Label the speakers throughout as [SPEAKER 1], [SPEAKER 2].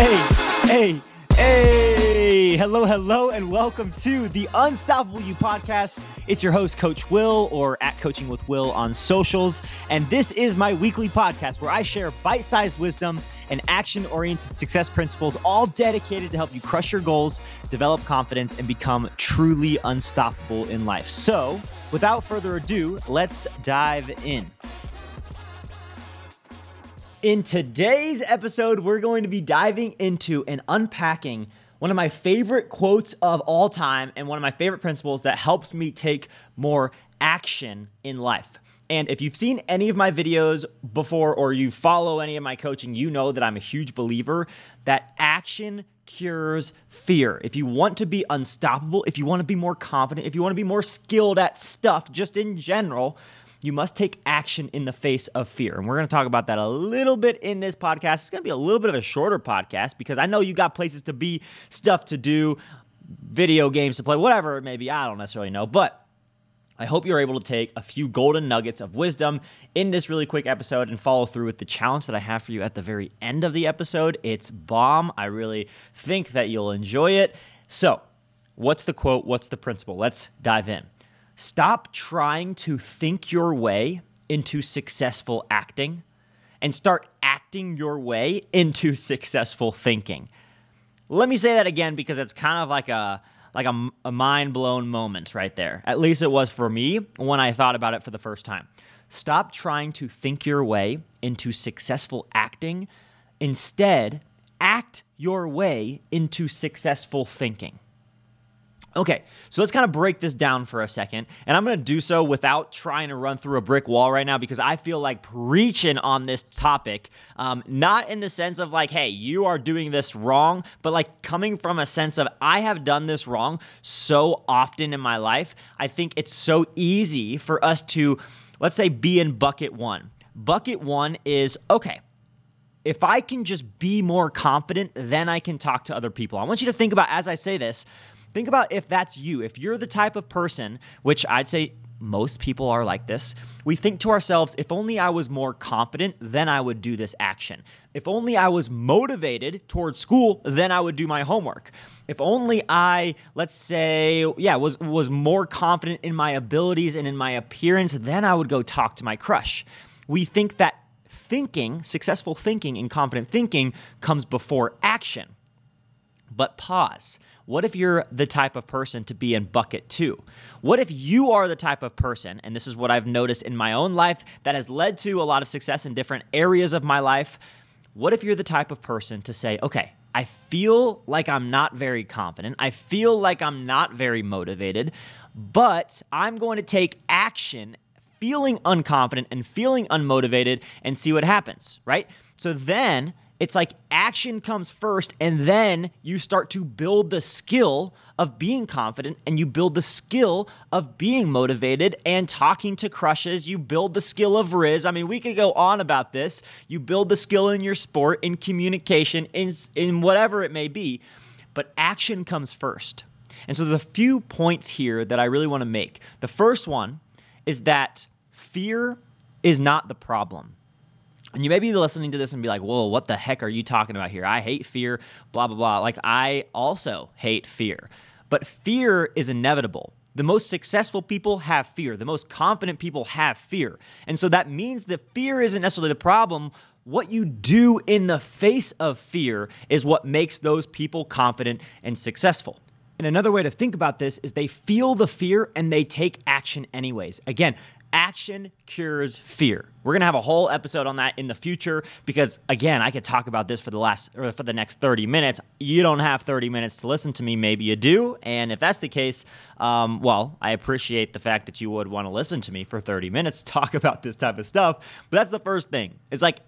[SPEAKER 1] Hey, hey, hey. Hello, hello, and welcome to the Unstoppable You podcast. It's your host, Coach Will, or at Coaching with Will on socials. And this is my weekly podcast where I share bite sized wisdom and action oriented success principles, all dedicated to help you crush your goals, develop confidence, and become truly unstoppable in life. So, without further ado, let's dive in. In today's episode, we're going to be diving into and unpacking one of my favorite quotes of all time and one of my favorite principles that helps me take more action in life. And if you've seen any of my videos before or you follow any of my coaching, you know that I'm a huge believer that action cures fear. If you want to be unstoppable, if you want to be more confident, if you want to be more skilled at stuff just in general, you must take action in the face of fear. And we're going to talk about that a little bit in this podcast. It's going to be a little bit of a shorter podcast because I know you got places to be, stuff to do, video games to play, whatever it may be. I don't necessarily know. But I hope you're able to take a few golden nuggets of wisdom in this really quick episode and follow through with the challenge that I have for you at the very end of the episode. It's bomb. I really think that you'll enjoy it. So, what's the quote? What's the principle? Let's dive in. Stop trying to think your way into successful acting and start acting your way into successful thinking. Let me say that again because it's kind of like a like a, a mind blown moment right there. At least it was for me when I thought about it for the first time. Stop trying to think your way into successful acting. Instead, act your way into successful thinking. Okay, so let's kind of break this down for a second. And I'm going to do so without trying to run through a brick wall right now because I feel like preaching on this topic, um, not in the sense of like, hey, you are doing this wrong, but like coming from a sense of I have done this wrong so often in my life. I think it's so easy for us to, let's say, be in bucket one. Bucket one is okay if I can just be more confident, then I can talk to other people. I want you to think about as I say this, Think about if that's you. If you're the type of person, which I'd say most people are like this, we think to ourselves, if only I was more confident, then I would do this action. If only I was motivated towards school, then I would do my homework. If only I, let's say, yeah, was was more confident in my abilities and in my appearance, then I would go talk to my crush. We think that thinking, successful thinking and confident thinking comes before action. But pause. What if you're the type of person to be in bucket two? What if you are the type of person, and this is what I've noticed in my own life that has led to a lot of success in different areas of my life? What if you're the type of person to say, okay, I feel like I'm not very confident. I feel like I'm not very motivated, but I'm going to take action feeling unconfident and feeling unmotivated and see what happens, right? So then it's like action comes first, and then you start to build the skill of being confident and you build the skill of being motivated and talking to crushes. You build the skill of Riz. I mean, we could go on about this. You build the skill in your sport, in communication, in, in whatever it may be, but action comes first. And so there's a few points here that I really want to make. The first one is that fear is not the problem. And you may be listening to this and be like, whoa, what the heck are you talking about here? I hate fear, blah, blah, blah. Like, I also hate fear. But fear is inevitable. The most successful people have fear. The most confident people have fear. And so that means that fear isn't necessarily the problem. What you do in the face of fear is what makes those people confident and successful. And another way to think about this is they feel the fear and they take action anyways. Again, Action cures fear. We're gonna have a whole episode on that in the future because again, I could talk about this for the last or for the next 30 minutes. You don't have 30 minutes to listen to me. Maybe you do, and if that's the case, um, well, I appreciate the fact that you would want to listen to me for 30 minutes talk about this type of stuff. But that's the first thing. It's like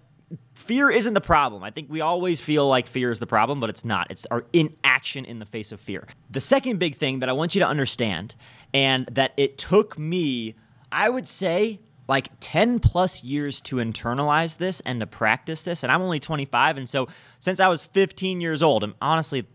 [SPEAKER 1] fear isn't the problem. I think we always feel like fear is the problem, but it's not. It's our inaction in the face of fear. The second big thing that I want you to understand, and that it took me I would say like 10 plus years to internalize this and to practice this. And I'm only 25. And so since I was 15 years old, I'm honestly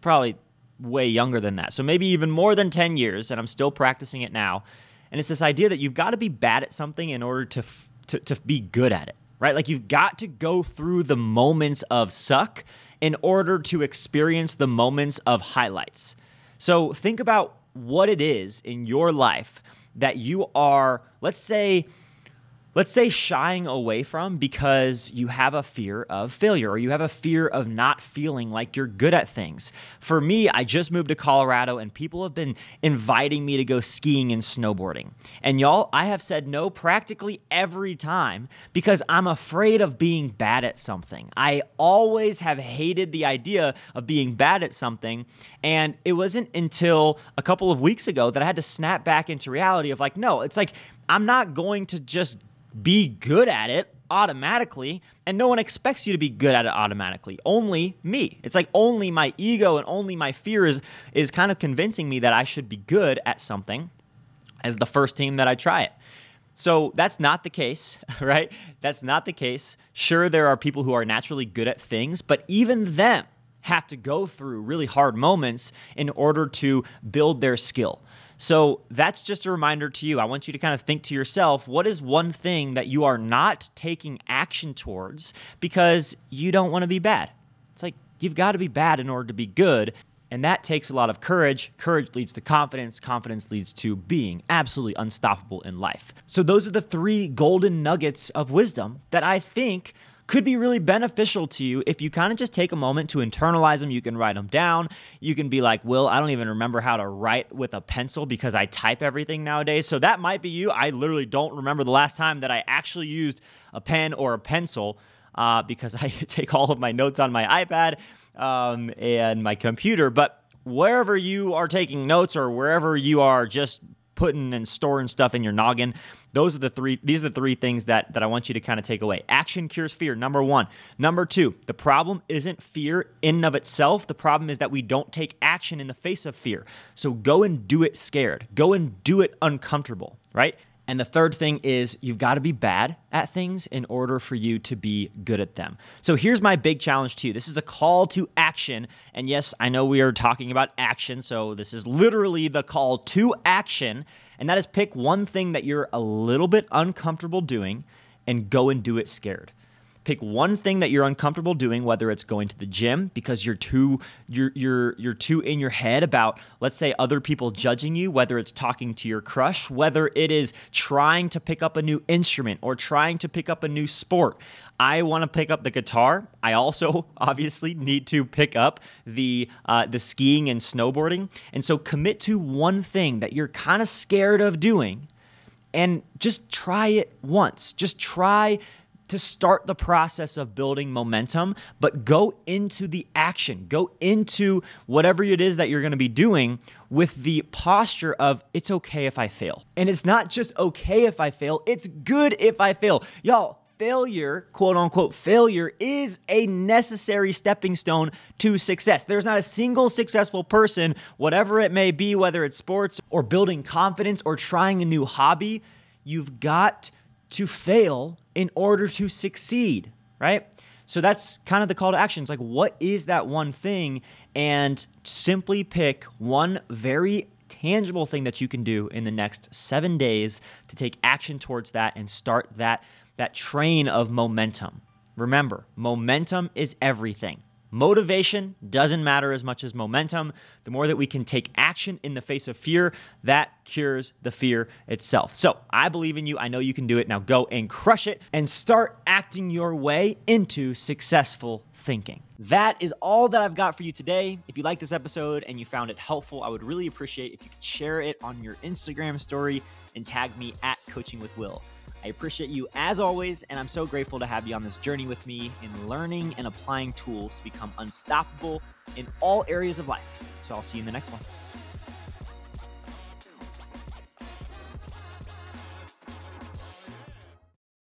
[SPEAKER 1] probably way younger than that. So maybe even more than 10 years. And I'm still practicing it now. And it's this idea that you've got to be bad at something in order to, to, to be good at it, right? Like you've got to go through the moments of suck in order to experience the moments of highlights. So think about what it is in your life that you are, let's say, let's say shying away from because you have a fear of failure or you have a fear of not feeling like you're good at things. For me, I just moved to Colorado and people have been inviting me to go skiing and snowboarding. And y'all, I have said no practically every time because I'm afraid of being bad at something. I always have hated the idea of being bad at something. And it wasn't until a couple of weeks ago that I had to snap back into reality of like, no, it's like, I'm not going to just be good at it automatically and no one expects you to be good at it automatically. Only me. It's like only my ego and only my fear is is kind of convincing me that i should be good at something as the first team that i try it. So that's not the case right? That's not the case. Sure there are people who are naturally good at things but even them have to go through really hard moments in order to build their skill so that's just a reminder to you. I want you to kind of think to yourself what is one thing that you are not taking action towards because you don't want to be bad? It's like you've got to be bad in order to be good. And that takes a lot of courage. Courage leads to confidence. Confidence leads to being absolutely unstoppable in life. So, those are the three golden nuggets of wisdom that I think could be really beneficial to you if you kind of just take a moment to internalize them. You can write them down. You can be like, Will, I don't even remember how to write with a pencil because I type everything nowadays. So that might be you. I literally don't remember the last time that I actually used a pen or a pencil uh, because I take all of my notes on my iPad um, and my computer. But wherever you are taking notes or wherever you are just putting and storing stuff in your noggin. Those are the three these are the three things that that I want you to kind of take away. Action cures fear. Number 1. Number 2, the problem isn't fear in of itself. The problem is that we don't take action in the face of fear. So go and do it scared. Go and do it uncomfortable, right? And the third thing is you've got to be bad at things in order for you to be good at them. So here's my big challenge to you. This is a call to action. And yes, I know we are talking about action. So this is literally the call to action. And that is pick one thing that you're a little bit uncomfortable doing and go and do it scared pick one thing that you're uncomfortable doing whether it's going to the gym because you're too you're you're you're too in your head about let's say other people judging you whether it's talking to your crush whether it is trying to pick up a new instrument or trying to pick up a new sport I want to pick up the guitar. I also obviously need to pick up the uh, the skiing and snowboarding. And so commit to one thing that you're kind of scared of doing, and just try it once. Just try to start the process of building momentum, but go into the action, go into whatever it is that you're gonna be doing with the posture of it's okay if I fail. And it's not just okay if I fail, it's good if I fail. Y'all, failure, quote unquote, failure is a necessary stepping stone to success. There's not a single successful person, whatever it may be, whether it's sports or building confidence or trying a new hobby, you've got to fail in order to succeed, right? So that's kind of the call to action. It's like, what is that one thing? And simply pick one very tangible thing that you can do in the next seven days to take action towards that and start that, that train of momentum. Remember, momentum is everything. Motivation doesn't matter as much as momentum. The more that we can take action in the face of fear, that cures the fear itself. So I believe in you. I know you can do it. Now go and crush it and start acting your way into successful thinking. That is all that I've got for you today. If you like this episode and you found it helpful, I would really appreciate if you could share it on your Instagram story and tag me at Coaching with Will. I appreciate you as always, and I'm so grateful to have you on this journey with me in learning and applying tools to become unstoppable in all areas of life. So I'll see you in the next one.